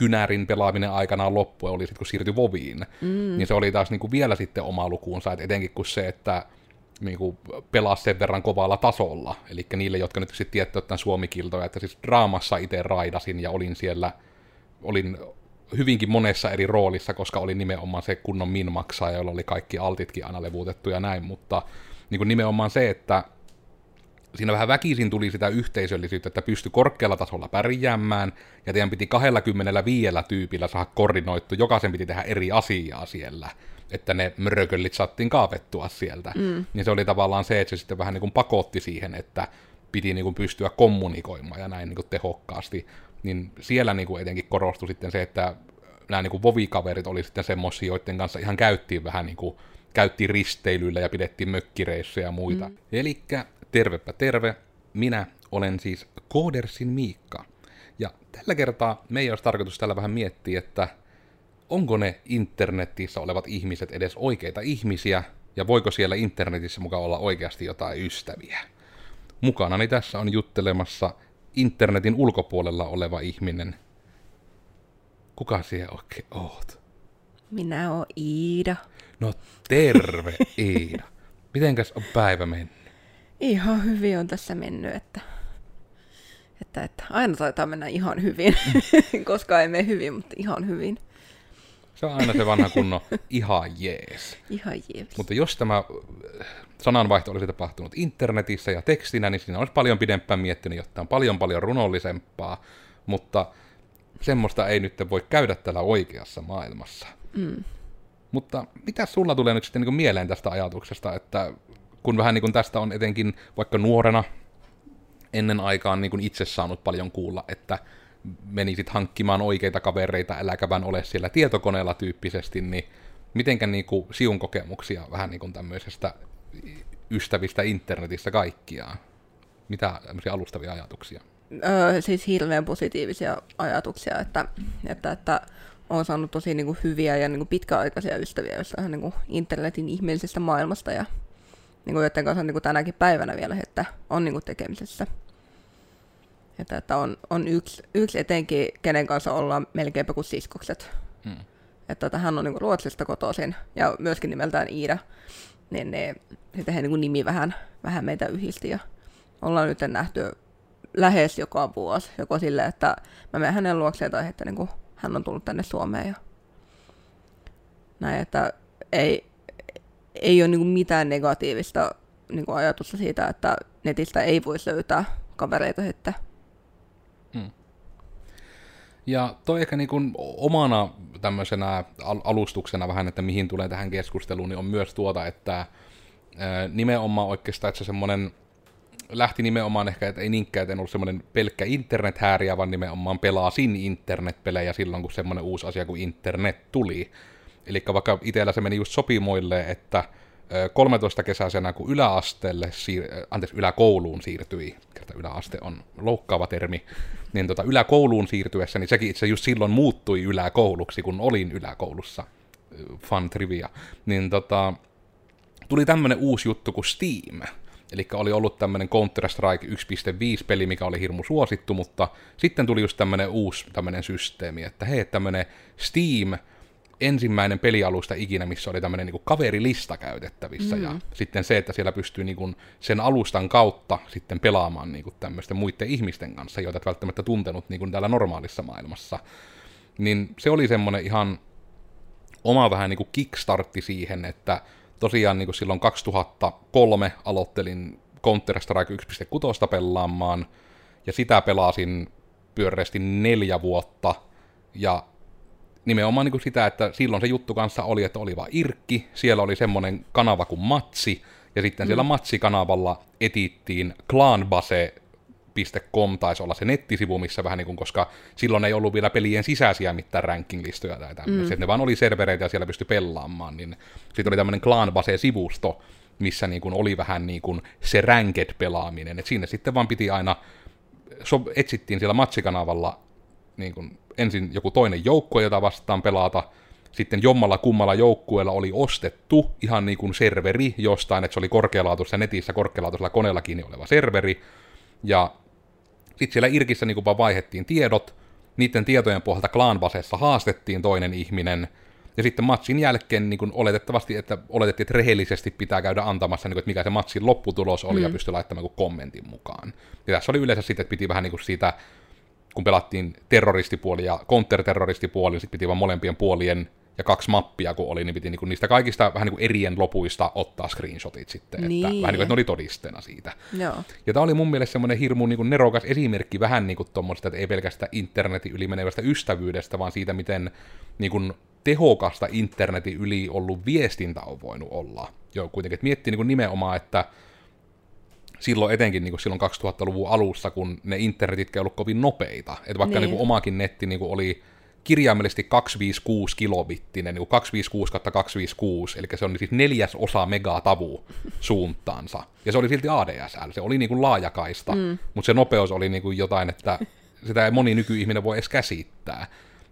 kynärin pelaaminen aikanaan loppui, oli sitten kun siirtyi Voviin, mm. niin se oli taas niin kuin vielä sitten oma lukuunsa, että etenkin kun se, että niin kuin pelaa sen verran kovalla tasolla, eli niille, jotka nyt sitten tietää tämän suomikiltoja, että siis draamassa itse raidasin ja olin siellä, olin hyvinkin monessa eri roolissa, koska oli nimenomaan se kunnon min-maksaja, jolla oli kaikki altitkin aina levuutettu ja näin, mutta niin kuin nimenomaan se, että siinä vähän väkisin tuli sitä yhteisöllisyyttä, että pystyi korkealla tasolla pärjäämään, ja teidän piti 25 tyypillä saada koordinoittu, jokaisen piti tehdä eri asiaa siellä, että ne mörköllit saattiin kaavettua sieltä. Mm. Niin se oli tavallaan se, että se sitten vähän niin kuin pakotti siihen, että piti niin kuin pystyä kommunikoimaan ja näin niin kuin tehokkaasti. Niin siellä niin kuin etenkin korostui sitten se, että nämä niin kuin vovikaverit oli sitten semmoisia, joiden kanssa ihan käyttiin vähän niin kuin käyttiin risteilyillä ja pidettiin mökkireissuja ja muita. Mm. Elikkä tervepä terve, minä olen siis Koodersin Miikka. Ja tällä kertaa meidän olisi tarkoitus tällä vähän miettiä, että onko ne internetissä olevat ihmiset edes oikeita ihmisiä, ja voiko siellä internetissä mukaan olla oikeasti jotain ystäviä. Mukanani tässä on juttelemassa internetin ulkopuolella oleva ihminen. Kuka siellä oikein oot? Minä oon Iida. No terve Iida. Mitenkäs on päivä mennyt? Ihan hyvin on tässä mennyt, että, että, että aina taitaa mennä ihan hyvin, koska ei mene hyvin, mutta ihan hyvin. Se on aina se vanha kunno ihan jees. Ihan jees. Mutta jos tämä äh, sananvaihto olisi tapahtunut internetissä ja tekstinä, niin siinä olisi paljon pidempään miettinyt, jotta on paljon paljon runollisempaa, mutta semmoista ei nyt voi käydä täällä oikeassa maailmassa. Mm. Mutta mitä sulla tulee nyt sitten niin mieleen tästä ajatuksesta, että kun vähän niin kuin tästä on etenkin vaikka nuorena ennen aikaan niin kuin itse saanut paljon kuulla, että menisit hankkimaan oikeita kavereita, äläkä vaan ole siellä tietokoneella tyyppisesti, niin mitenkä niin kuin siun kokemuksia vähän niin kuin tämmöisestä ystävistä internetissä kaikkiaan? Mitä alustavia ajatuksia? Öö, siis hirveän positiivisia ajatuksia, että, että, että olen saanut tosi niin kuin, hyviä ja niin kuin, pitkäaikaisia ystäviä jossain niin kuin, internetin ihmeellisestä maailmasta ja niin kuin, joiden kanssa niin kuin, tänäkin päivänä vielä, että on niin kuin, tekemisessä. Että, että on, on yksi, yksi etenkin, kenen kanssa ollaan melkeinpä kuin siskokset. Hmm. Että, että hän on niin kuin, Ruotsista kotoisin ja myöskin nimeltään Iida. Niin, niin sitten he niin kuin, nimi vähän, vähän meitä yhdisti ja ollaan nyt nähty lähes joka vuosi. Joko sille, että mä menen hänen luokseen tai että niin kuin, hän on tullut tänne Suomeen. Ja näin, että ei, ei ole niin mitään negatiivista niin kuin ajatusta siitä, että netistä ei voi löytää kavereita sitten. Hmm. Ja toi ehkä niin kuin omana tämmöisenä alustuksena vähän, että mihin tulee tähän keskusteluun, niin on myös tuota, että nimenomaan oikeastaan, että se semmoinen lähti nimenomaan ehkä, että ei niinkään, että en ollut semmoinen pelkkä internethääriä, vaan nimenomaan pelasin internetpelejä silloin, kun semmoinen uusi asia kuin internet tuli. Eli vaikka itsellä se meni just sopimoille, että 13 kesäisenä, kun yläasteelle, siir- anteeksi, yläkouluun siirtyi, kerta yläaste on loukkaava termi, niin tota, yläkouluun siirtyessä, niin sekin itse just silloin muuttui yläkouluksi, kun olin yläkoulussa, fun trivia, niin tota, tuli tämmönen uusi juttu kuin Steam, Eli oli ollut tämmöinen Counter-Strike 1.5 peli, mikä oli hirmu suosittu, mutta sitten tuli just tämmöinen uusi tämmöinen systeemi, että hei, tämmöinen Steam, ensimmäinen pelialusta ikinä, missä oli tämmöinen niin kaverilista käytettävissä, mm. ja sitten se, että siellä pystyy niin kuin sen alustan kautta sitten pelaamaan niin kuin tämmöisten muiden ihmisten kanssa, joita et välttämättä tuntenut niin kuin täällä normaalissa maailmassa. Niin se oli semmoinen ihan oma vähän niin kuin kickstartti siihen, että tosiaan niin kuin silloin 2003 aloittelin Counter-Strike 1.6 pelaamaan, ja sitä pelasin pyöreästi neljä vuotta, ja nimenomaan niin kuin sitä, että silloin se juttu kanssa oli, että oli vaan Irkki, siellä oli semmoinen kanava kuin Matsi, ja sitten mm. siellä Matsi-kanavalla etittiin Clanbase Com taisi olla se nettisivu, missä vähän niin kuin, koska silloin ei ollut vielä pelien sisäisiä mitään ranking-listoja tai tämmöisiä, mm. ne vaan oli servereitä ja siellä pystyi pelaamaan, niin sitten oli tämmöinen Clanbase-sivusto, missä niin kuin oli vähän niin kuin se ranked-pelaaminen, että siinä sitten vaan piti aina, so, etsittiin siellä matsikanavalla niin kuin ensin joku toinen joukko, jota vastaan pelata, sitten jommalla kummalla joukkueella oli ostettu ihan niin kuin serveri jostain, että se oli korkealaatuisessa netissä korkealaatuisella koneella kiinni oleva serveri, ja sitten siellä Irkissä niin vaan vaihettiin tiedot, niiden tietojen pohjalta Clanbasessa haastettiin toinen ihminen, ja sitten matsin jälkeen niin kuin oletettavasti, että oletettiin, että rehellisesti pitää käydä antamassa, niin kuin, että mikä se matsin lopputulos oli, mm. ja pystyi laittamaan niin kommentin mukaan. Ja tässä oli yleensä sitten, että piti vähän niin kuin siitä, kun pelattiin terroristipuoli ja counter-terroristipuoli, niin sitten piti vaan molempien puolien ja kaksi mappia kun oli, niin piti niinku niistä kaikista vähän niin kuin erien lopuista ottaa screenshotit sitten, niin. että vähän niin kuin, että ne oli todisteena siitä. Joo. Ja tämä oli mun mielestä semmoinen hirmu niin kuin nerokas esimerkki vähän niin kuin tuommoista, että ei pelkästään internetin yli menevästä ystävyydestä, vaan siitä, miten niin kuin tehokasta internetin yli ollut viestintä on voinut olla. Joo, kuitenkin, että miettii niin kuin nimenomaan, että silloin etenkin niin kuin silloin 2000-luvun alussa, kun ne internetit ei ollut kovin nopeita. Että vaikka niin. Niin kuin omakin netti niin kuin oli kirjaimellisesti 256 kilobittinen, niin 256 256, eli se on siis neljäs osa megatavu suuntaansa. Ja se oli silti ADSL, se oli niin kuin laajakaista, mm. mutta se nopeus oli niin kuin jotain, että sitä ei moni nykyihminen voi edes käsittää.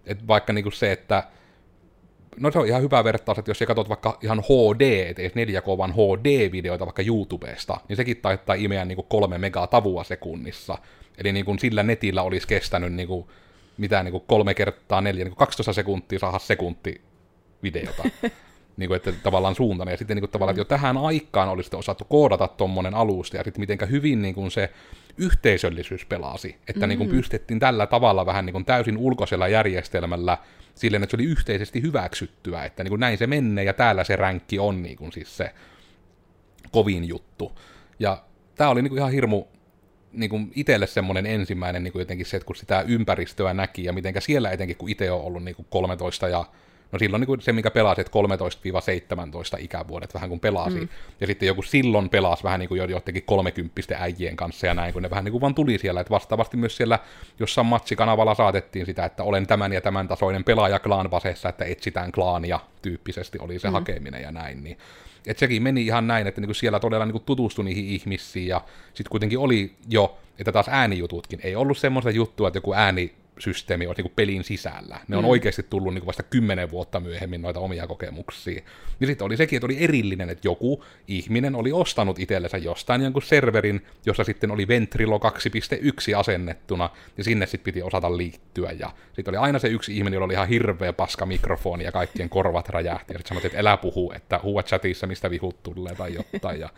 Et vaikka niin kuin se, että no se on ihan hyvä vertaus, että jos sä katsot vaikka ihan HD, et edes 4K, vaan HD-videoita vaikka YouTubesta, niin sekin taittaa imeä niin kuin kolme megatavua sekunnissa. Eli niin kuin sillä netillä olisi kestänyt niin kuin mitään niin kuin kolme kertaa neljä, niin kuin 12 sekuntia saada sekunti videota. niin kuin, että tavallaan suuntana. Ja sitten niin kuin, tavallaan, että jo tähän aikaan olisi osattu koodata tuommoinen alusta, ja sitten mitenkä hyvin niin kuin se yhteisöllisyys pelasi. Että mm. niin kuin pystyttiin tällä tavalla vähän niin kuin täysin ulkoisella järjestelmällä silleen, että se oli yhteisesti hyväksyttyä, että niin kuin näin se menee, ja täällä se ränkki on niin kuin siis se kovin juttu. Ja tämä oli niin kuin ihan hirmu niin kuin itselle semmoinen ensimmäinen niin kuin jotenkin se, että kun sitä ympäristöä näki ja mitenkä siellä etenkin, kun itse on ollut niin kuin 13 ja No silloin niin kuin se, mikä pelasi, että 13-17 ikävuodet vähän kun pelasi. Mm. Ja sitten joku silloin pelasi vähän niin kuin jotenkin 30 äijien kanssa ja näin, kun ne vähän niin kuin vaan tuli siellä. Että vastaavasti myös siellä jossain matsikanavalla saatettiin sitä, että olen tämän ja tämän tasoinen pelaaja klaanvaseessa, että etsitään klaania tyyppisesti oli se mm. hakeminen ja näin. Niin että sekin meni ihan näin, että niinku siellä todella niinku tutustui niihin ihmisiin, ja sitten kuitenkin oli jo, että taas äänijututkin, ei ollut semmoista juttua, että joku ääni systeemi olisi niin pelin sisällä. Ne on mm. oikeasti tullut niin vasta kymmenen vuotta myöhemmin noita omia kokemuksia. Ja sitten oli sekin, että oli erillinen, että joku ihminen oli ostanut itsellensä jostain jonkun serverin, jossa sitten oli Ventrilo 2.1 asennettuna, ja sinne sitten piti osata liittyä. Ja sitten oli aina se yksi ihminen, jolla oli ihan hirveä paska mikrofoni, ja kaikkien korvat räjähti, ja sitten sanottiin, että älä puhu, että huuat chatissa, mistä vihut tulee tai jotain. Ja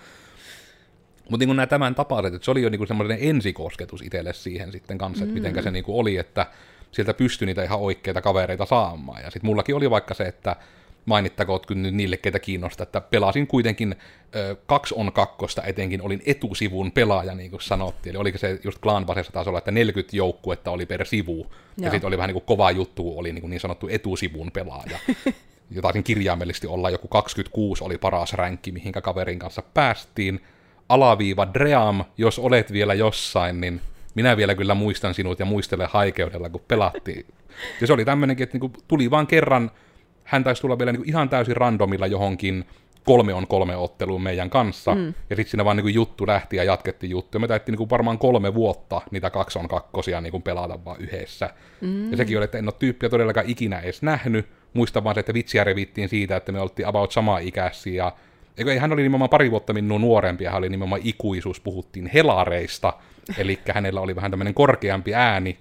mutta niin nämä tämän tapaiset, että se oli jo niin semmoinen ensikosketus itselle siihen sitten kanssa, että mm. mitenkä se niin oli, että sieltä pystyi niitä ihan oikeita kavereita saamaan. Ja sitten mullakin oli vaikka se, että mainittakoon nyt niille, keitä kiinnostaa, että pelasin kuitenkin ö, kaksi on kakkosta etenkin, olin etusivun pelaaja, niin kuin sanottiin. Eli oliko se just Clanbasessa taas olla, että 40 joukkuetta oli per sivu. Joo. Ja sitten oli vähän niin kuin kova juttu, oli niin, kuin niin sanottu etusivun pelaaja. Jotain kirjaimellisesti olla joku 26 oli paras ränkki, mihinkä kaverin kanssa päästiin alaviiva Dream, jos olet vielä jossain, niin minä vielä kyllä muistan sinut ja muistelen haikeudella, kun pelattiin. Ja se oli tämmöinenkin, että niinku tuli vaan kerran, hän taisi tulla vielä niinku ihan täysin randomilla johonkin kolme on kolme otteluun meidän kanssa, mm. ja sitten siinä vaan niinku juttu lähti ja jatkettiin juttu. Me täytti niinku varmaan kolme vuotta niitä kaksi on kakkosia niinku pelata vaan yhdessä. Mm. Ja sekin oli, että en ole tyyppiä todellakaan ikinä edes nähnyt. Muistan vaan se, että vitsiä revittiin siitä, että me oltiin about samaa ikäisiä, ja Eikö, hän oli nimenomaan pari vuotta minun nuorempi, hän oli nimenomaan ikuisuus, puhuttiin helareista, eli hänellä oli vähän tämmöinen korkeampi ääni,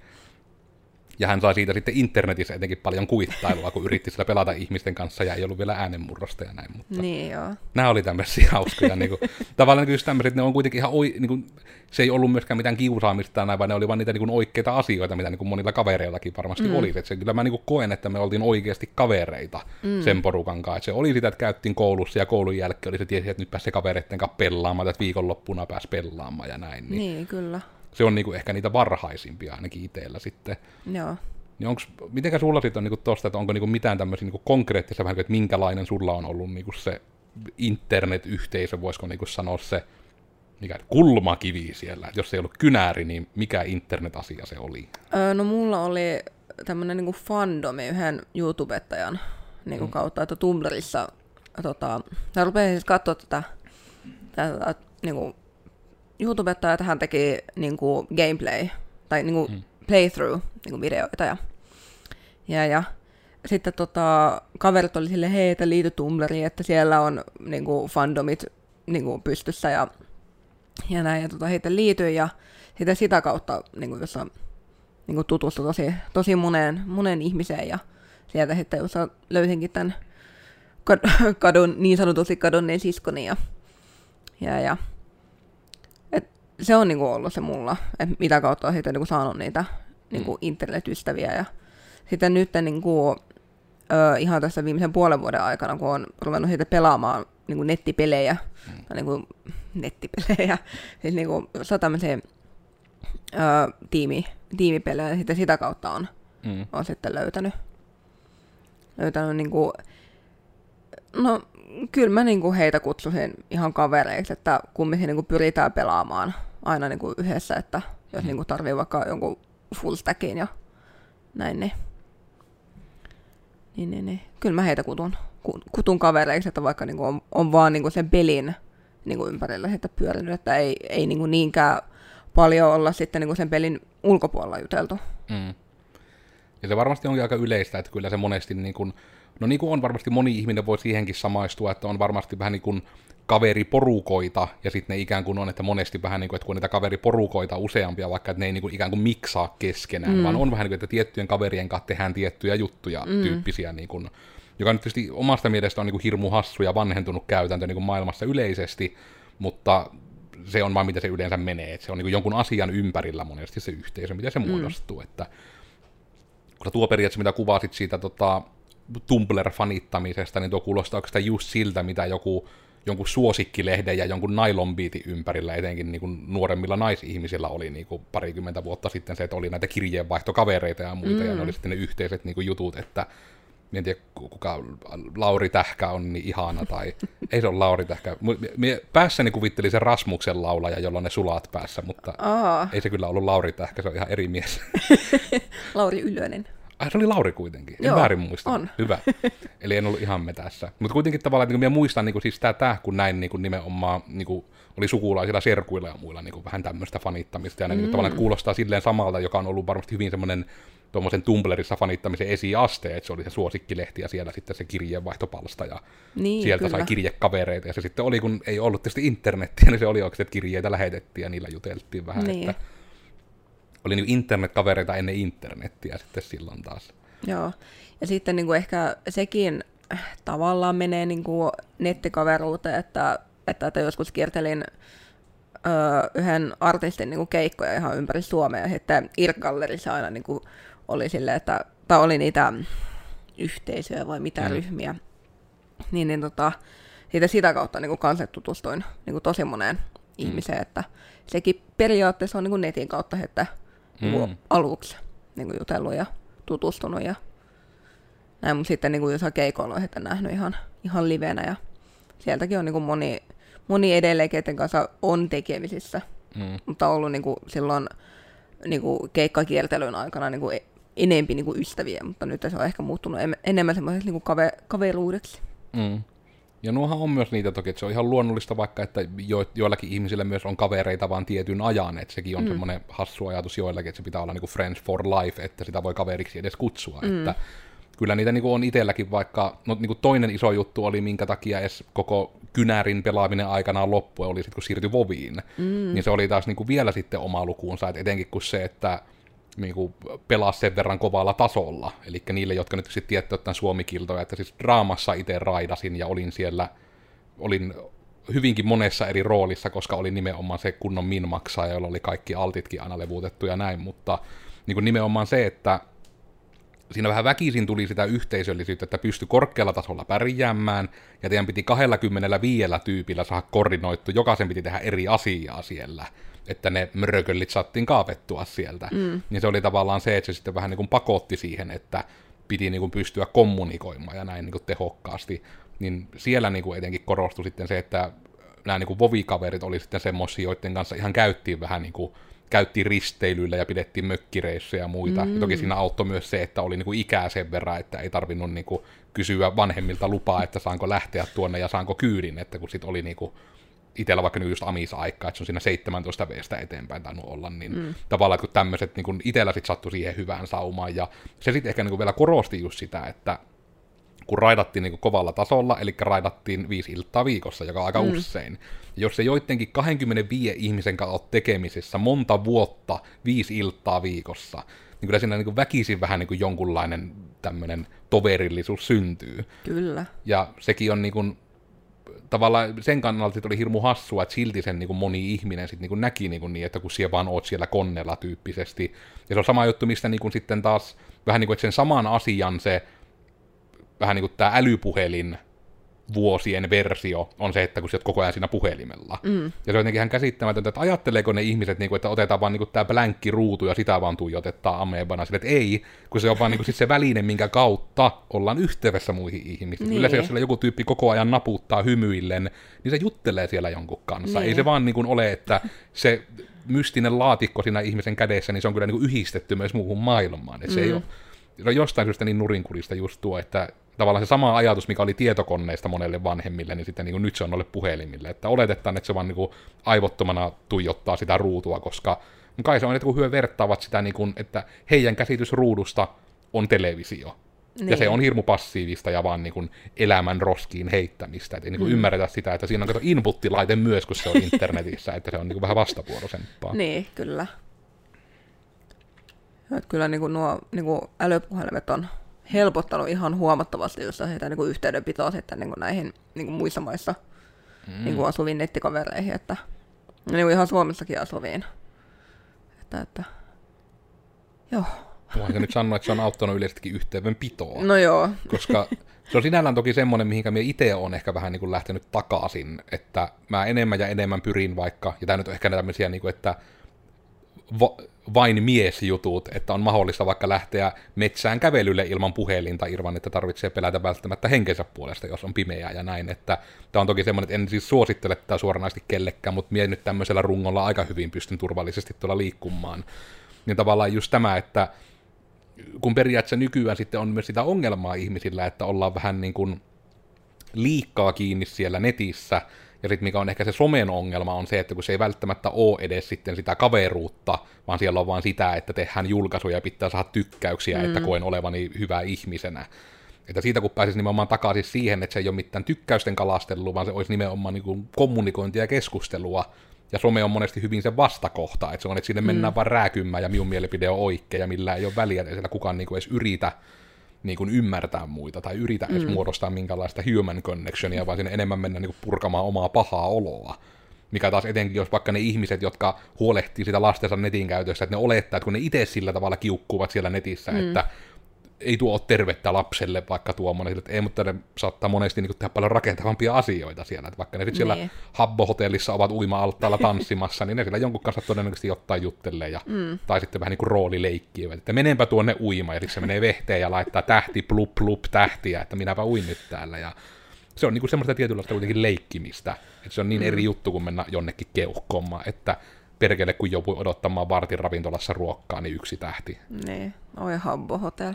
ja hän sai siitä sitten internetissä etenkin paljon kuittailua, kun yritti sillä pelata ihmisten kanssa ja ei ollut vielä äänenmurrosta ja näin. Mutta niin joo. Nämä oli tämmöisiä hauskoja. niin kuin, tavallaan niin just tämmöiset, ne on kuitenkin ihan, oi, niin kuin, se ei ollut myöskään mitään kiusaamista näin, vaan ne oli vaan niitä niin kuin oikeita asioita, mitä niin kuin monilla kavereillakin varmasti mm. oli. Et se, kyllä mä niin kuin koen, että me oltiin oikeasti kavereita mm. sen porukan kanssa. Et se oli sitä, että käyttiin koulussa ja koulun jälkeen oli se tiesi, että nyt pääsi kavereiden kanssa pelaamaan, että viikonloppuna pääsi pelaamaan ja näin. Niin, niin kyllä se on niinku ehkä niitä varhaisimpia ainakin itsellä sitten. Joo. Niin onks, mitenkä sulla sitten on niinku tosta, että onko niinku mitään tämmöisiä niinku konkreettisia vähän, että minkälainen sulla on ollut niinku se internet-yhteisö, voisiko niinku sanoa se mikä kulmakivi siellä, että jos se ei ollut kynääri, niin mikä internet-asia se oli? Öö, no mulla oli tämmöinen niinku fandomi yhden YouTubettajan niinku mm. kautta, että Tumblrissa tota, mä rupesin siis katsoa tätä, tätä niinku YouTubetta, että hän teki niin kuin gameplay tai niin kuin mm. playthrough niin kuin videoita. Ja, ja, ja sitten tota, kaverit oli sille hei, että liity Tumblriin, että siellä on niin kuin fandomit niin kuin pystyssä ja, ja näin. Ja tota, heitä liityin ja sitten sitä kautta niin kuin jossa niin kuin tutustui tosi, tosi moneen, moneen ihmiseen ja sieltä sitten jos löysinkin tämän kadun, niin sanotusti kadonneen siskoni ja, ja, ja se on niinku ollut se mulla, että mitä kautta on sitten niinku saanut niitä niinku mm. internetystäviä ja sitten nyt niinku, ö, ihan tässä viimeisen puolen vuoden aikana, kun on ruvennut sitten pelaamaan niinku nettipelejä, mm. tai niinku nettipelejä, siis niinku tämmöisiä tiimi, tiimipelejä, ja sitten sitä kautta on, mm. on sitten löytänyt, löytänyt niinku, no kyllä mä niinku heitä kutsusin ihan kavereiksi, että kumminkin niinku pyritään pelaamaan aina niinku yhdessä, että jos mm. niinku tarvii vaikka jonkun full stackin ja näin, niin, niin, niin, niin. kyllä mä heitä kutun, kutun kavereiksi, että vaikka niinku on, on vaan niinku sen pelin niinku ympärillä heitä pyörinyt, että ei, ei niinku niinkään paljon olla sitten niinku sen pelin ulkopuolella juteltu. Mm. Ja se varmasti onkin aika yleistä, että kyllä se monesti, niin kuin, no niin kuin on varmasti moni ihminen voi siihenkin samaistua, että on varmasti vähän niin kuin kaveriporukoita, ja sitten ne ikään kuin on, että monesti vähän niin kuin, että kun niitä kaveriporukoita useampia, vaikka että ne ei niin kuin ikään kuin miksaa keskenään, mm. vaan on vähän niin kuin, että tiettyjen kaverien kanssa tehdään tiettyjä juttuja mm. tyyppisiä, niin kuin, joka nyt tietysti omasta mielestä on niin kuin hirmu hassu ja vanhentunut käytäntö niin kuin maailmassa yleisesti, mutta se on vaan mitä se yleensä menee, että se on niin kuin jonkun asian ympärillä monesti se yhteisö, miten se mm. muodostuu, että kun tuo periaatteessa, mitä kuvasit siitä tota, Tumblr-fanittamisesta, niin tuo kuulostaa oikeastaan just siltä, mitä joku jonkun suosikkilehden ja jonkun nylonbiitin ympärillä, etenkin niin kuin nuoremmilla naisihmisillä oli niin kuin parikymmentä vuotta sitten se, että oli näitä kirjeenvaihtokavereita ja muita, mm. ja ne oli sitten ne yhteiset niin kuin jutut, että en tiedä kuka Lauri Tähkä on niin ihana, tai ei se ole Lauri Tähkä. Mie päässäni kuvittelin sen Rasmuksen laulaja, jolla on ne sulat päässä, mutta Aa. ei se kyllä ollut Lauri Tähkä, se on ihan eri mies. Lauri Ylönen. Ai se oli Lauri kuitenkin, en Joo, väärin muista. On. Hyvä. Eli en ollut ihan metässä. Mutta kuitenkin tavallaan, niin minä muistan niin kuin, siis tämä tähkun näin niin kuin nimenomaan niin kuin, oli sukulaisilla serkuilla ja muilla niin kuin, vähän tämmöistä fanittamista. Ja mm. niin, tavallaan kuulostaa silleen samalta, joka on ollut varmasti hyvin semmoinen tuommoisen Tumblrissa fanittamisen esiaste, että se oli se suosikkilehti ja siellä sitten se kirjeenvaihtopalsta ja niin, sieltä kyllä. sai kirjekavereita ja se sitten oli, kun ei ollut tietysti internettiä, niin se oli oikeasti, että kirjeitä lähetettiin ja niillä juteltiin vähän, niin. että oli niin internetkavereita ennen internettiä sitten silloin taas. Joo, ja sitten niin kuin ehkä sekin tavallaan menee niin kuin nettikaveruuteen, että, että, että joskus kiertelin ö, yhden artistin niin kuin keikkoja ihan ympäri Suomea, ja sitten Irk-gallerissa aina niin kuin oli silleen, että, tai oli niitä yhteisöjä vai mitä mm. ryhmiä, niin, niin tota, siitä sitä kautta niin kuin kanssa tutustuin niin kuin tosi moneen mm. ihmiseen, että sekin periaatteessa on niin kuin netin kautta, että mm. niin aluksi niin kuin jutellut ja tutustunut ja näin, mutta sitten niin kuin jossain keikoilla on että nähnyt ihan, ihan livenä ja sieltäkin on niin kuin moni, moni edelleen, keten kanssa on tekemisissä, mm. mutta on ollut niin kuin silloin niin kuin keikkakiertelyn aikana niin kuin enempi niin kuin ystäviä, mutta nyt se on ehkä muuttunut enemmän semmoiseksi niin kuin kave, kaveruudeksi. Mm. Ja nuohan on myös niitä toki, että se on ihan luonnollista vaikka, että jo, joillakin ihmisillä myös on kavereita vaan tietyn ajan, että sekin on mm. semmoinen hassu ajatus joillakin, että se pitää olla niin kuin friends for life, että sitä voi kaveriksi edes kutsua, mm. että kyllä niitä niin kuin on itselläkin vaikka, no niin kuin toinen iso juttu oli, minkä takia edes koko kynärin pelaaminen aikanaan loppui, oli sitten kun siirtyi Voviin, mm. niin se oli taas niin kuin vielä sitten oma lukuunsa, että etenkin kun se, että niin kuin pelaa sen verran kovalla tasolla. Eli niille, jotka nyt sitten tietty ottaen suomikiltoja, että siis draamassa itse raidasin ja olin siellä, olin hyvinkin monessa eri roolissa, koska oli nimenomaan se kunnon minmaksaja, jolla oli kaikki altitkin aina levuutettu ja näin, mutta niin kuin nimenomaan se, että siinä vähän väkisin tuli sitä yhteisöllisyyttä, että pystyi korkealla tasolla pärjäämään, ja teidän piti 25 tyypillä saada koordinoittu, jokaisen piti tehdä eri asiaa siellä että ne mörköllit saattiin kaavettua sieltä. Mm. Niin se oli tavallaan se, että se sitten vähän niin kuin pakotti siihen, että piti niin kuin pystyä kommunikoimaan ja näin niin kuin tehokkaasti. Niin siellä niin kuin etenkin korostui sitten se, että nämä niin kuin vovikaverit oli sitten semmoisia, joiden kanssa ihan käyttiin vähän niin kuin käyttiin risteilyillä ja pidettiin mökkireissuja ja muita. Mm. Ja toki siinä auttoi myös se, että oli niinku ikää sen verran, että ei tarvinnut niinku kysyä vanhemmilta lupaa, että saanko lähteä tuonne ja saanko kyydin, että kun sit oli niinku itsellä vaikka nyt just Amisa-aikaa, että se on siinä 17 veestä eteenpäin tainnut olla, niin mm. tavallaan kun tämmöiset niin itsellä sitten sattui siihen hyvään saumaan, ja se sitten ehkä niin vielä korosti just sitä, että kun raidattiin niin kovalla tasolla, eli raidattiin viisi iltaa viikossa, joka on aika mm. usein. Ja jos se joidenkin 25 ihmisen kanssa olet tekemisissä monta vuotta, viisi iltaa viikossa, niin kyllä siinä niin väkisin vähän niin jonkunlainen tämmöinen toverillisuus syntyy. Kyllä. Ja sekin on niin kuin, tavallaan sen kannalta että oli hirmu hassua, että silti sen niin kuin moni ihminen sit niin kuin näki niin, kuin niin, että kun siellä vaan oot siellä konnella tyyppisesti. Ja se on sama juttu, mistä niin kuin sitten taas vähän niin kuin, että sen saman asian se vähän niin kuin tämä älypuhelin vuosien versio on se, että kun sä oot koko ajan siinä puhelimella. Mm. Ja se on jotenkin ihan käsittämätöntä, että ajatteleeko ne ihmiset, niin kuin, että otetaan vaan niin tämä blänkki ruutu ja sitä vaan tuijotetaan amebana, sille, että ei, kun se on vaan niin kuin, sit se väline, minkä kautta ollaan yhteydessä muihin ihmisiin. Niin. Yleensä jos siellä joku tyyppi koko ajan naputtaa hymyillen, niin se juttelee siellä jonkun kanssa. Niin. Ei se vaan niin kuin ole, että se mystinen laatikko siinä ihmisen kädessä, niin se on kyllä niin kuin yhdistetty myös muuhun maailmaan. mm. se ei mm. ole, on jostain syystä niin nurinkurista just tuo, että tavallaan se sama ajatus, mikä oli tietokoneista monelle vanhemmille, niin sitten niin kuin nyt se on noille puhelimille. Että oletetaan, että se vaan niin kuin aivottomana tuijottaa sitä ruutua, koska kai se on, että kun hyö vertaavat sitä, niin kuin, että heidän käsitys ruudusta on televisio. Niin. Ja se niin. on hirmu passiivista ja vaan niin kuin elämän roskiin heittämistä. Et ei niin kuin mm. ymmärretä sitä, että siinä on kato inputtilaite myös, kun se on internetissä, että se on niin kuin vähän vastavuoroisempaa. Niin, kyllä. Että kyllä niin kuin nuo niin kuin älypuhelimet on helpottanut ihan huomattavasti just heitä niin kuin yhteydenpitoa sitten niin kuin näihin niin kuin muissa maissa mm. niin kuin asuviin nettikavereihin, että niin kuin ihan Suomessakin asuviin. Että, että, joo. Voinko nyt sanoa, että se on auttanut yleisestikin yhteydenpitoa? No joo. Koska se on sinällään toki semmoinen, mihinkä minä itse olen ehkä vähän niin kuin lähtenyt takaisin, että mä enemmän ja enemmän pyrin vaikka, ja tämä nyt on ehkä tämmöisiä, niin kuin, että va- vain miesjutut, että on mahdollista vaikka lähteä metsään kävelylle ilman puhelinta ilman, että tarvitsee pelätä välttämättä henkensä puolesta, jos on pimeää ja näin. Että tämä on toki semmoinen, että en siis suosittele tätä suoranaisesti kellekään, mutta mie nyt tämmöisellä rungolla aika hyvin pystyn turvallisesti tuolla liikkumaan. Niin tavallaan just tämä, että kun periaatteessa nykyään sitten on myös sitä ongelmaa ihmisillä, että ollaan vähän niin kuin liikkaa kiinni siellä netissä, ja sitten mikä on ehkä se somen ongelma on se, että kun se ei välttämättä ole edes sitten sitä kaveruutta, vaan siellä on vaan sitä, että tehdään julkaisuja ja pitää saada tykkäyksiä, mm. että koen olevani hyvä ihmisenä. Että siitä kun pääsisi nimenomaan takaisin siihen, että se ei ole mitään tykkäysten kalastelua, vaan se olisi nimenomaan niin kuin kommunikointia ja keskustelua, ja some on monesti hyvin se vastakohta, että se on, että sinne mennään mm. vaan rääkymään ja minun mielipide on oikea ja millä ei ole väliä, että siellä kukaan niin kuin edes yritä niin kuin ymmärtää muita tai yritä mm. edes muodostaa minkälaista human connectionia, vaan sinne enemmän mennä niin kuin purkamaan omaa pahaa oloa. Mikä taas etenkin, jos vaikka ne ihmiset, jotka huolehtii sitä lastensa netin käytössä, että ne olettaa, että kun ne itse sillä tavalla kiukkuvat siellä netissä, mm. että ei tuo ole tervettä lapselle vaikka tuommoinen, että ei, mutta ne saattaa monesti niin tehdä paljon rakentavampia asioita siellä, että vaikka ne sitten siellä niin. Habbo-hotellissa ovat uima-altaalla tanssimassa, niin ne siellä jonkun kanssa todennäköisesti ottaa juttelee, ja, mm. tai sitten vähän niin kuin roolileikkiä, että menenpä tuonne uima, ja se menee vehteen ja laittaa tähti, plup, plup, tähtiä, että minäpä uin nyt täällä, ja se on niin kuin semmoista tietynlaista kuitenkin leikkimistä, että se on niin mm. eri juttu kuin mennä jonnekin keuhkomaan, että perkele kun joku odottamaan vartin ravintolassa ruokkaa, niin yksi tähti. Niin, oi Habbo Hotel.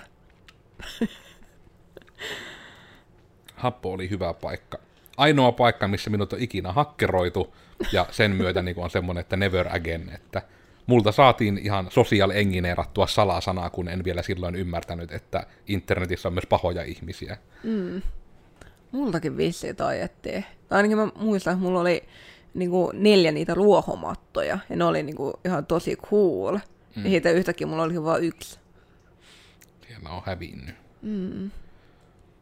Happo oli hyvä paikka. Ainoa paikka, missä minut on ikinä hakkeroitu, ja sen myötä niin on semmoinen, että never again, että multa saatiin ihan sosiaal engineerattua salasanaa, kun en vielä silloin ymmärtänyt, että internetissä on myös pahoja ihmisiä. Mm. Multakin vissi tajettiin. Tai ainakin mä muistan, että mulla oli niinku neljä niitä ruohomattoja, ja ne oli niinku ihan tosi cool. Mm. Ja siitä yhtäkkiä mulla oli vain yksi mä oon hävinnyt. Mm.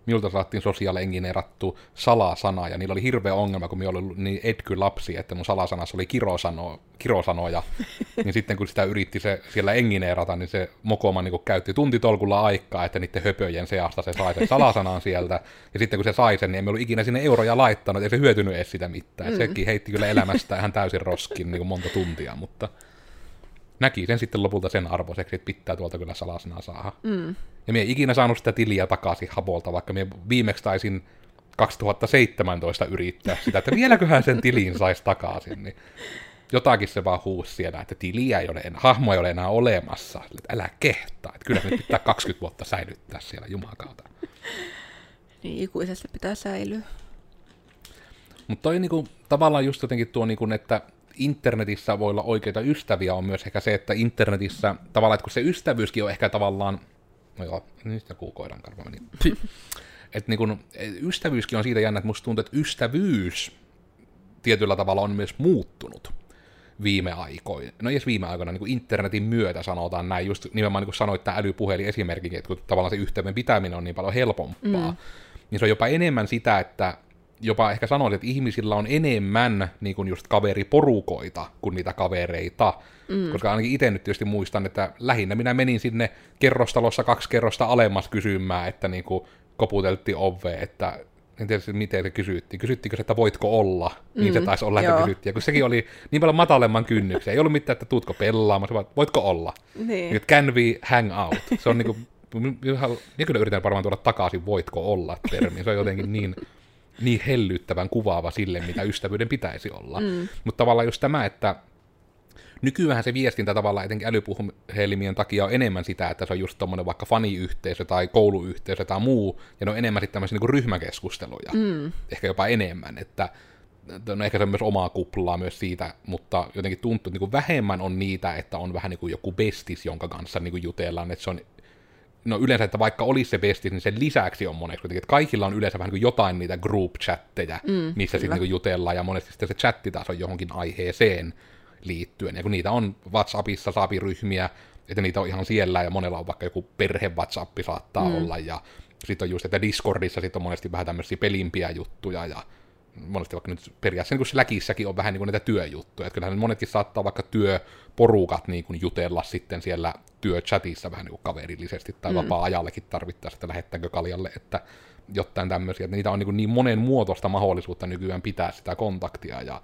Minulta saatiin sosiaalengineerattu salasana, ja niillä oli hirveä ongelma, kun minä olin niin etky lapsi, että mun salasanassa oli kirosano, kirosanoja. niin sitten kun sitä yritti se siellä engineerata, niin se mokoma niin käytti tuntitolkulla aikaa, että niiden höpöjen seasta se sai sen salasanan sieltä. Ja sitten kun se sai sen, niin emme ollut ikinä sinne euroja laittanut, ei se hyötynyt edes sitä mitään. Mm. Sekin heitti kyllä elämästä ihan täysin roskin niin kuin monta tuntia, mutta näki sen sitten lopulta sen arvoiseksi, että pitää tuolta kyllä salasanaa saada. Mm. Ja minä ikinä saanut sitä tiliä takaisin Habolta, vaikka minä viimeksi taisin 2017 yrittää sitä, että vieläköhän sen tilin saisi takaisin, niin jotakin se vaan huusi siellä, että tiliä ei ole enää, hahmo ei ole enää olemassa. Että älä kehtaa, että kyllä me pitää 20 vuotta säilyttää siellä jumakauta. Niin, ikuisesti pitää säilyä. Mutta toi niinku, tavallaan just jotenkin tuo, niinku, että internetissä voi olla oikeita ystäviä, on myös ehkä se, että internetissä tavallaan, että kun se ystävyyskin on ehkä tavallaan, no joo, nyt joku koiran karva meni. että niin kun, ystävyyskin on siitä jännä, että musta tuntuu, että ystävyys tietyllä tavalla on myös muuttunut. viime aikoina, no edes viime aikoina, niin kuin internetin myötä sanotaan näin, just nimenomaan niin kuin sanoit tämä älypuhelin esimerkiksi, että kun tavallaan se yhteyden pitäminen on niin paljon helpompaa, mm. niin se on jopa enemmän sitä, että jopa ehkä sanoisin, että ihmisillä on enemmän niin kuin just kaveriporukoita kuin niitä kavereita. Mm. Koska ainakin itse nyt tietysti muistan, että lähinnä minä menin sinne kerrostalossa kaksi kerrosta alemmas kysymään, että niin kuin koputeltiin ove, että en tiedä miten se kysyttiin. Kysyttiinkö se, että voitko olla? Mm, niin se mm, taisi olla, että kysyttiin. kun sekin oli niin paljon matalemman kynnyksen. Ei ollut mitään, että tuutko pelaamaan, vaan voitko olla? Niin. Nyt can we hang out? Se on niinku, minä kyllä yritän varmaan tuoda takaisin voitko olla termi. Se on jotenkin niin, niin hellyttävän kuvaava sille, mitä ystävyyden pitäisi olla. Mm. Mutta tavallaan just tämä, että nykyään se viestintä tavallaan etenkin älypuhelimien takia on enemmän sitä, että se on just tommonen vaikka faniyhteisö tai kouluyhteisö tai muu, ja ne on enemmän sitten tämmöisiä niin ryhmäkeskusteluja. Mm. Ehkä jopa enemmän, että no ehkä se on myös omaa kuplaa myös siitä, mutta jotenkin tuntuu, että niin vähemmän on niitä, että on vähän niin kuin joku bestis, jonka kanssa niin kuin jutellaan, että se on no yleensä, että vaikka olisi se bestis, niin sen lisäksi on moneksi kuitenkin, että kaikilla on yleensä vähän niin kuin jotain niitä group-chatteja, mm, missä sitten niin jutellaan, ja monesti sitten se chatti taas on johonkin aiheeseen, liittyen. Ja kun niitä on WhatsAppissa saapi ryhmiä, että niitä on ihan siellä, ja monella on vaikka joku perhe WhatsApp saattaa mm. olla, ja sitten on just, että Discordissa sit on monesti vähän tämmöisiä pelimpiä juttuja, ja monesti vaikka nyt periaatteessa niin Slackissäkin on vähän niin kuin näitä työjuttuja, että kyllähän monetkin saattaa vaikka työporukat niin kuin jutella sitten siellä työchatissa vähän niin kuin kaverillisesti tai mm. vapaa-ajallekin tarvittaessa, että lähettääkö kaljalle, että jotain tämmöisiä, että niitä on niin, kuin niin monen muotoista mahdollisuutta nykyään pitää sitä kontaktia, ja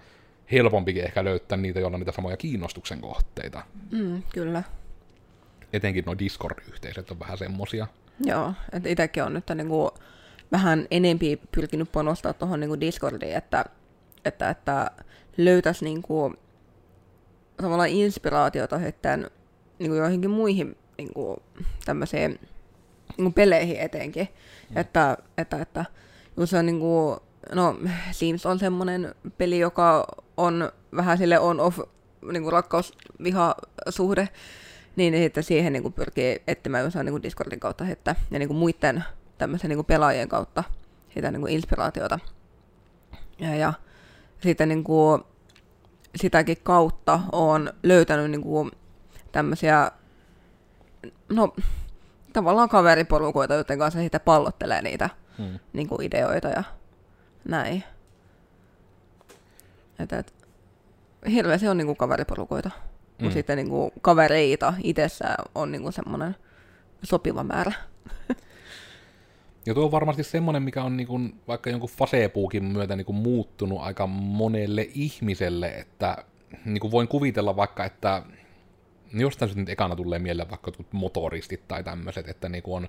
helpompikin ehkä löytää niitä, joilla on niitä samoja kiinnostuksen kohteita. Mm, kyllä. Etenkin nuo Discord-yhteisöt on vähän semmosia. Joo, että itsekin on nyt niinku vähän enempi pyrkinyt panostaa tuohon niinku Discordiin, että, että, että löytäisi niinku samalla inspiraatiota sitten niinku joihinkin muihin niinku tämmöisiin niinku peleihin etenkin. Mm. Että, että, että se on niinku, no Sims on semmoinen peli, joka on vähän sille on-off niin rakkaus-viha-suhde, niin että siihen niin kuin pyrkii etsimään jossain niin kuin Discordin kautta että, ja niin kuin muiden tämmöisen niin kuin pelaajien kautta sitä niin kuin inspiraatiota. Ja, ja sitten niin kuin, sitäkin kautta on löytänyt niin kuin, tämmöisiä, no tavallaan kaveriporukoita, joiden kanssa sitten pallottelee niitä hmm. niin kuin ideoita ja näin. Että, et, hirveästi on niinku kaveriporukoita. Mm. Mutta sitten niinku kavereita itsessään on niinku semmoinen sopiva määrä. Ja tuo on varmasti semmoinen, mikä on niinku, vaikka jonkun fasepuukin myötä niinku muuttunut aika monelle ihmiselle, että niinku voin kuvitella vaikka, että jostain nyt ekana tulee mieleen vaikka motoristit tai tämmöiset, että niinku on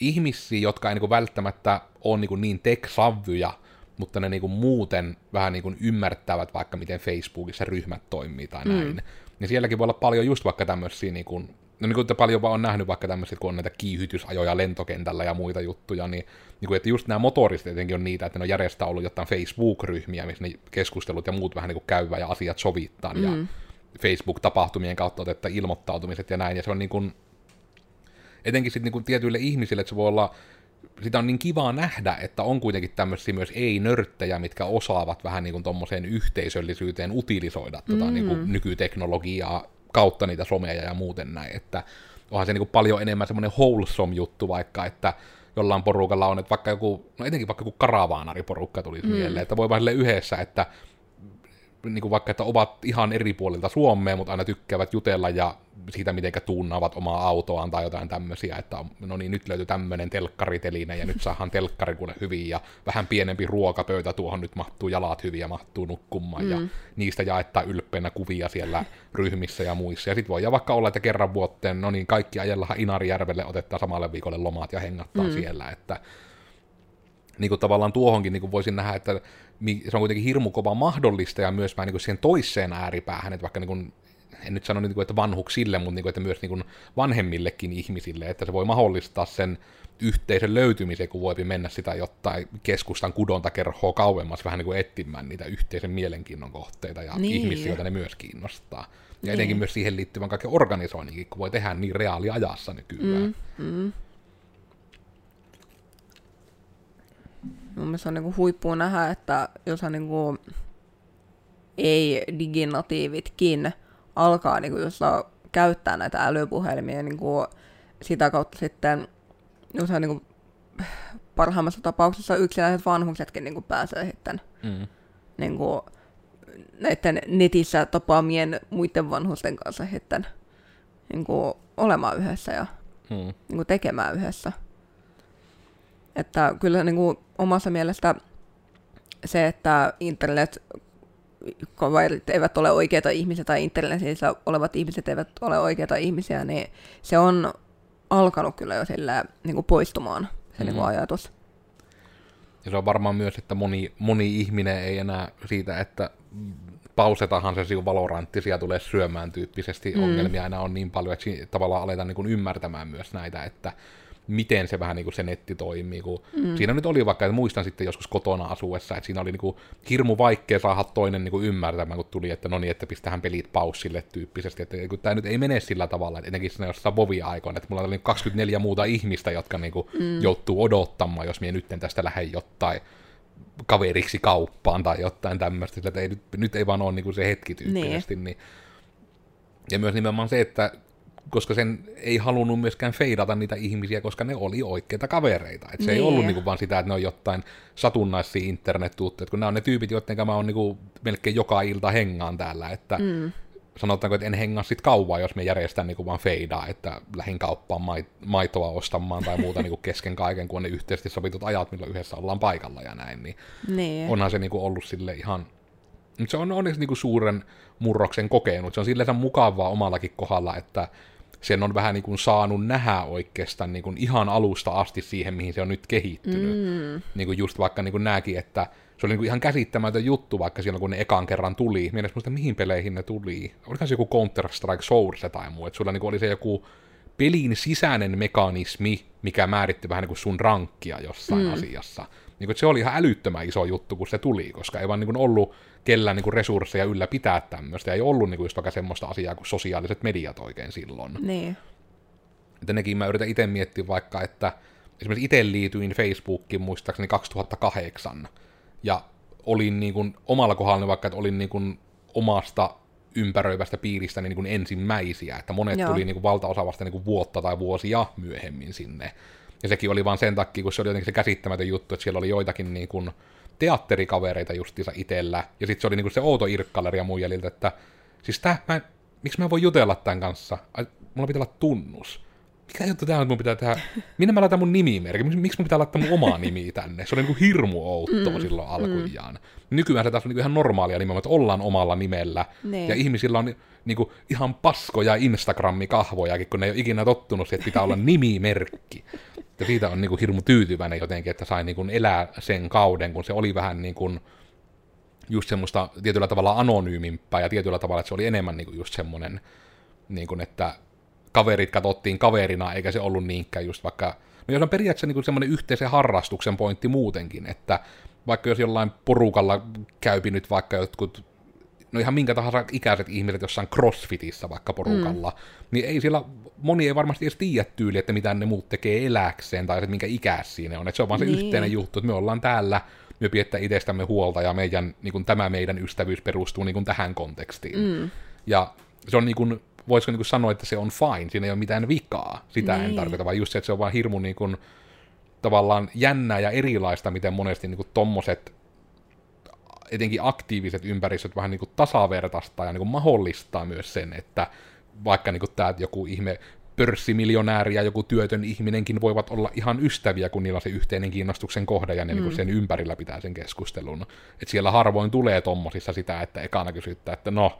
ihmisiä, jotka ei niinku välttämättä ole niinku niin tek-savvyja, mutta ne niinku muuten vähän niinku ymmärtävät vaikka miten Facebookissa ryhmät toimii tai mm. näin. Niin sielläkin voi olla paljon just vaikka tämmöisiä, niinku, no niin kuin paljon on nähnyt vaikka tämmöisiä, kun on näitä kiihytysajoja lentokentällä ja muita juttuja, niin, niin kuin, että just nämä motoriset tietenkin on niitä, että ne on järjestää ollut jotain Facebook-ryhmiä, missä ne keskustelut ja muut vähän niin kuin käyvä ja asiat sovittaa mm. ja Facebook-tapahtumien kautta otetta ilmoittautumiset ja näin, ja se on niin kuin, etenkin sitten niin tietyille ihmisille, että se voi olla sitä on niin kivaa nähdä, että on kuitenkin tämmöisiä myös ei-nörttejä, mitkä osaavat vähän niin kuin tommoseen yhteisöllisyyteen utilisoida mm. tota, niin kuin nykyteknologiaa kautta niitä someja ja muuten näin, että onhan se niin kuin paljon enemmän semmoinen wholesome juttu vaikka, että jollain porukalla on, että vaikka joku, no etenkin vaikka joku karavaanariporukka tulisi mm. mieleen, että voi vaan yhdessä, että niin kuin vaikka, että ovat ihan eri puolilta Suomea, mutta aina tykkäävät jutella ja siitä, miten tuunnaavat omaa autoaan tai jotain tämmöisiä, että no niin, nyt löytyy tämmöinen telkkariteline ja nyt saadaan telkkari kuule hyvin ja vähän pienempi ruokapöytä tuohon nyt mahtuu jalat hyvin ja mahtuu nukkumaan mm. ja niistä jaettaa ylpeänä kuvia siellä ryhmissä ja muissa. Ja sitten voi vaikka olla, että kerran vuoteen, no niin, kaikki ajellahan Inarijärvelle otetaan samalle viikolle lomat ja hengattaa mm. siellä, että niin kuin tavallaan tuohonkin niin kuin voisin nähdä, että se on kuitenkin hirmu kova mahdollista ja myös vähän niin kuin siihen toiseen ääripäähän, että vaikka niin kuin, en nyt sano niin kuin, että vanhuksille, mutta niin kuin, että myös niin kuin vanhemmillekin ihmisille, että se voi mahdollistaa sen yhteisön löytymisen, kun voi mennä sitä jotain keskustan kudontakerhoa kauemmas vähän niin kuin etsimään niitä yhteisen mielenkiinnon kohteita ja niin. ihmisiä, joita ne myös kiinnostaa. Ja niin. etenkin myös siihen liittyvän kaiken organisoinninkin, kun voi tehdä niin reaaliajassa nykyään. Mm, mm. Mun mielestä on niinku huippua nähdä, että jos on niinku ei-diginatiivitkin alkaa niin kuin just käyttää näitä älypuhelimia niin kuin sitä kautta sitten usein niin kuin, parhaimmassa tapauksessa yksinäiset vanhuksetkin niin kuin pääsee sitten mm. niin kuin, näiden netissä tapaamien muiden vanhusten kanssa sitten niin kuin, olemaan yhdessä ja mm. niin kuin, tekemään yhdessä. Että kyllä niin kuin, omassa mielestä se, että internet kaverit eivät ole oikeita ihmisiä tai internetissä olevat ihmiset eivät ole oikeita ihmisiä, niin se on alkanut kyllä jo sillä niin kuin poistumaan se mm-hmm. niin ajatus. Ja se on varmaan myös, että moni, moni ihminen ei enää siitä, että pausetahan se siu valoranttisia tulee syömään tyyppisesti mm. ongelmia enää on niin paljon, että tavallaan aletaan niin kuin ymmärtämään myös näitä, että miten se vähän niin kuin se netti toimii. Kun mm. Siinä nyt oli vaikka, että muistan sitten joskus kotona asuessa, että siinä oli niin kuin hirmu vaikea saada toinen niin kuin ymmärtämään, kun tuli, että no niin, että pistähän pelit paussille tyyppisesti. Että kun tämä nyt ei mene sillä tavalla, että etenkin siinä jossain vovia aikoina, että mulla oli 24 muuta ihmistä, jotka niin kuin mm. joutuu odottamaan, jos minä nyt tästä lähden jotain kaveriksi kauppaan tai jotain tämmöistä, että ei, nyt, nyt ei vaan ole niin kuin se hetki tyyppisesti. Niin. niin. Ja myös nimenomaan se, että koska sen ei halunnut myöskään feidata niitä ihmisiä, koska ne oli oikeita kavereita. Et se niin. ei ollut niinku vaan sitä, että ne on jotain satunnaisia internet-tuutteita, kun nämä on ne tyypit, joiden mä oon niinku melkein joka ilta hengaan täällä, että mm. sanotaanko, että en hengaa sit kauan, jos me järjestän niinku vaan feidaa, että lähin kauppaan maitoa ostamaan tai muuta niinku kesken kaiken, kun on ne yhteisesti sovitut ajat, milloin yhdessä ollaan paikalla ja näin, niin, niin. onhan se niinku ollut sille ihan mutta se on onneksi niinku suuren murroksen kokenut. Se on silleen mukavaa omallakin kohdalla, että sen on vähän niin kuin saanut nähdä oikeastaan niin kuin ihan alusta asti siihen, mihin se on nyt kehittynyt. Mm. Niin kuin just vaikka niin kuin näki, että se oli niin kuin ihan käsittämätön juttu, vaikka silloin kun ne ekan kerran tuli. Mielestäni muista, mihin peleihin ne tuli. Oliko se joku Counter-Strike Source tai muu, että sulla niin kuin oli se joku pelin sisäinen mekanismi, mikä määritti vähän niin kuin sun rankkia jossain mm. asiassa. Niin kuin, se oli ihan älyttömän iso juttu, kun se tuli, koska ei vaan niin kuin ollut kellään niin kuin resursseja ylläpitää tämmöistä. Ei ollut niin kuin just vaikka semmoista asiaa kuin sosiaaliset mediat oikein silloin. Niin. Että nekin mä yritän itse miettiä vaikka, että esimerkiksi itse liityin Facebookiin muistaakseni 2008, ja olin niin kuin omalla kohdallani vaikka, että olin niin kuin omasta ympäröivästä piiristä niin kuin ensimmäisiä, että monet Joo. tuli niin kuin valtaosa vasta niin kuin vuotta tai vuosia myöhemmin sinne. Ja sekin oli vain sen takia, kun se oli jotenkin se käsittämätön juttu, että siellä oli joitakin niin kuin teatterikavereita justiinsa itellä. Ja sitten se oli niinku se outo irkkaleri ja mun jäljiltä, että siis tää, mä, miksi mä voin jutella tämän kanssa? Ai, mulla pitää olla tunnus. Mikä juttu tää on, että mun pitää tehdä? Minne mä laitan mun nimimerkki? Miksi, miksi mun pitää laittaa mun omaa nimi tänne? Se oli niinku hirmu outoa mm. silloin alkujaan. Mm. Nykyään se taas on niinku ihan normaalia nimenomaan, että ollaan omalla nimellä. Ne. Ja ihmisillä on niinku ihan paskoja Instagrammi-kahvojakin, kun ne ei ole ikinä tottunut siihen, että pitää olla nimimerkki. Ja siitä on niin kuin hirmu tyytyväinen jotenkin, että sai niin kuin elää sen kauden, kun se oli vähän niin kuin just semmoista tietyllä tavalla anonyymimpää ja tietyllä tavalla, että se oli enemmän niin kuin just semmoinen, niin kuin, että kaverit katsottiin kaverina, eikä se ollut niinkään just vaikka, no jos on periaatteessa niin kuin semmoinen yhteisen harrastuksen pointti muutenkin, että vaikka jos jollain porukalla käypi nyt vaikka jotkut no ihan minkä tahansa ikäiset ihmiset jossain crossfitissa vaikka porukalla, mm. niin ei siellä, moni ei varmasti edes tiedä tyyli, että mitä ne muut tekee eläkseen, tai että minkä ikäis siinä on, että se on vaan se niin. yhteinen juttu, että me ollaan täällä, me pidetään itsestämme huolta, ja meidän, niin kuin, tämä meidän ystävyys perustuu niin kuin, tähän kontekstiin. Mm. Ja se on niin kuin, voisiko niin kuin sanoa, että se on fine, siinä ei ole mitään vikaa, sitä niin. en tarkoita, vaan just se, että se on vaan hirmu niin kuin, tavallaan jännää ja erilaista, miten monesti niin kuin, tommoset etenkin aktiiviset ympäristöt vähän niin kuin tasavertaistaa ja niin kuin mahdollistaa myös sen, että vaikka niin kuin tämä joku ihme pörssimiljonääri ja joku työtön ihminenkin voivat olla ihan ystäviä, kun niillä on se yhteinen kiinnostuksen kohde ja ne mm. niin sen ympärillä pitää sen keskustelun. Et siellä harvoin tulee tommosissa sitä, että ekana kysyttää, että no,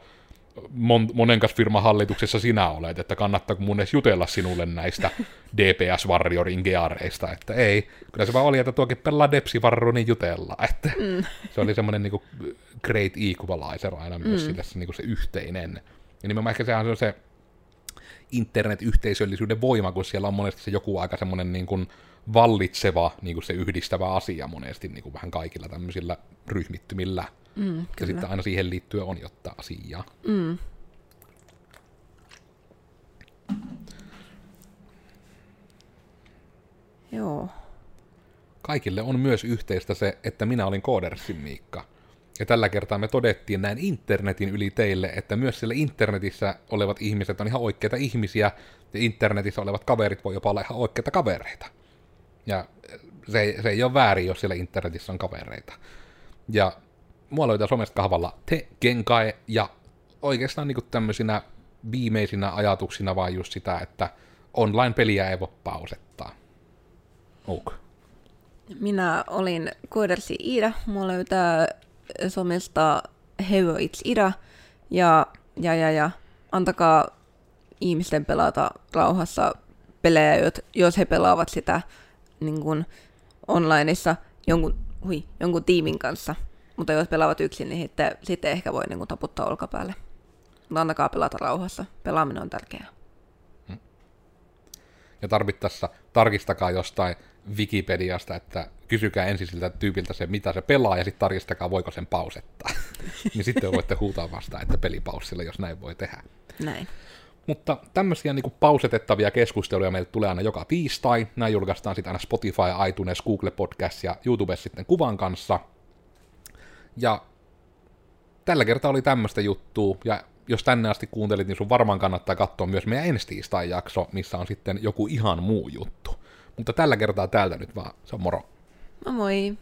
mon, monenkas firman hallituksessa sinä olet, että kannattaako mun edes jutella sinulle näistä DPS Warriorin geareista, että ei. Kyllä se vaan oli, että tuokin pelaa Depsi niin jutella. Että mm. Se oli semmoinen niin great equalizer aina myös mm. sille se, niin se yhteinen. Ja nimenomaan ehkä sehän on se internet-yhteisöllisyyden voima, kun siellä on monesti se joku aika semmoinen niin kuin vallitseva, niin kuin se yhdistävä asia monesti niin kuin vähän kaikilla tämmöisillä ryhmittymillä. Mm, ja sitten aina siihen liittyen on jotta asiaa. Mm. Joo. Kaikille on myös yhteistä se, että minä olin Koodersin Miikka. Ja tällä kertaa me todettiin näin internetin yli teille, että myös siellä internetissä olevat ihmiset on ihan oikeita ihmisiä, ja internetissä olevat kaverit voi jopa olla ihan oikeita kavereita. Ja se, se ei ole väärin, jos siellä internetissä on kavereita. Ja mua löytää somesta kahvalla te genkai, ja oikeastaan niin tämmöisinä viimeisinä ajatuksina vaan just sitä, että online-peliä ei voi pausettaa. Okay. Minä olin Koidersi Iida. Mua löytää somesta Heroics Ida. Ja, ja, ja, ja antakaa ihmisten pelata rauhassa pelejä, jos he pelaavat sitä niin kuin onlineissa jonkun, hui, jonkun tiimin kanssa. Mutta jos pelaavat yksin, niin sitten, sitten ehkä voi niin kuin, taputtaa olkapäälle. Mutta antakaa pelata rauhassa. Pelaaminen on tärkeää. Hmm. Ja tarvittaessa tarkistakaa jostain Wikipediasta, että kysykää ensin siltä tyypiltä se, mitä se pelaa, ja sitten tarkistakaa, voiko sen pausettaa. niin sitten voitte huutaa vastaan, että pelipaussilla, jos näin voi tehdä. Näin. Mutta tämmöisiä niin pausetettavia keskusteluja meille tulee aina joka tiistai. Nämä julkaistaan sitten aina Spotify, iTunes, Google Podcast ja YouTube sitten kuvan kanssa. Ja tällä kertaa oli tämmöistä juttua, ja jos tänne asti kuuntelit, niin sun varmaan kannattaa katsoa myös meidän ensi tiistain jakso, missä on sitten joku ihan muu juttu. Mutta tällä kertaa täältä nyt vaan. Se on moro. No moi.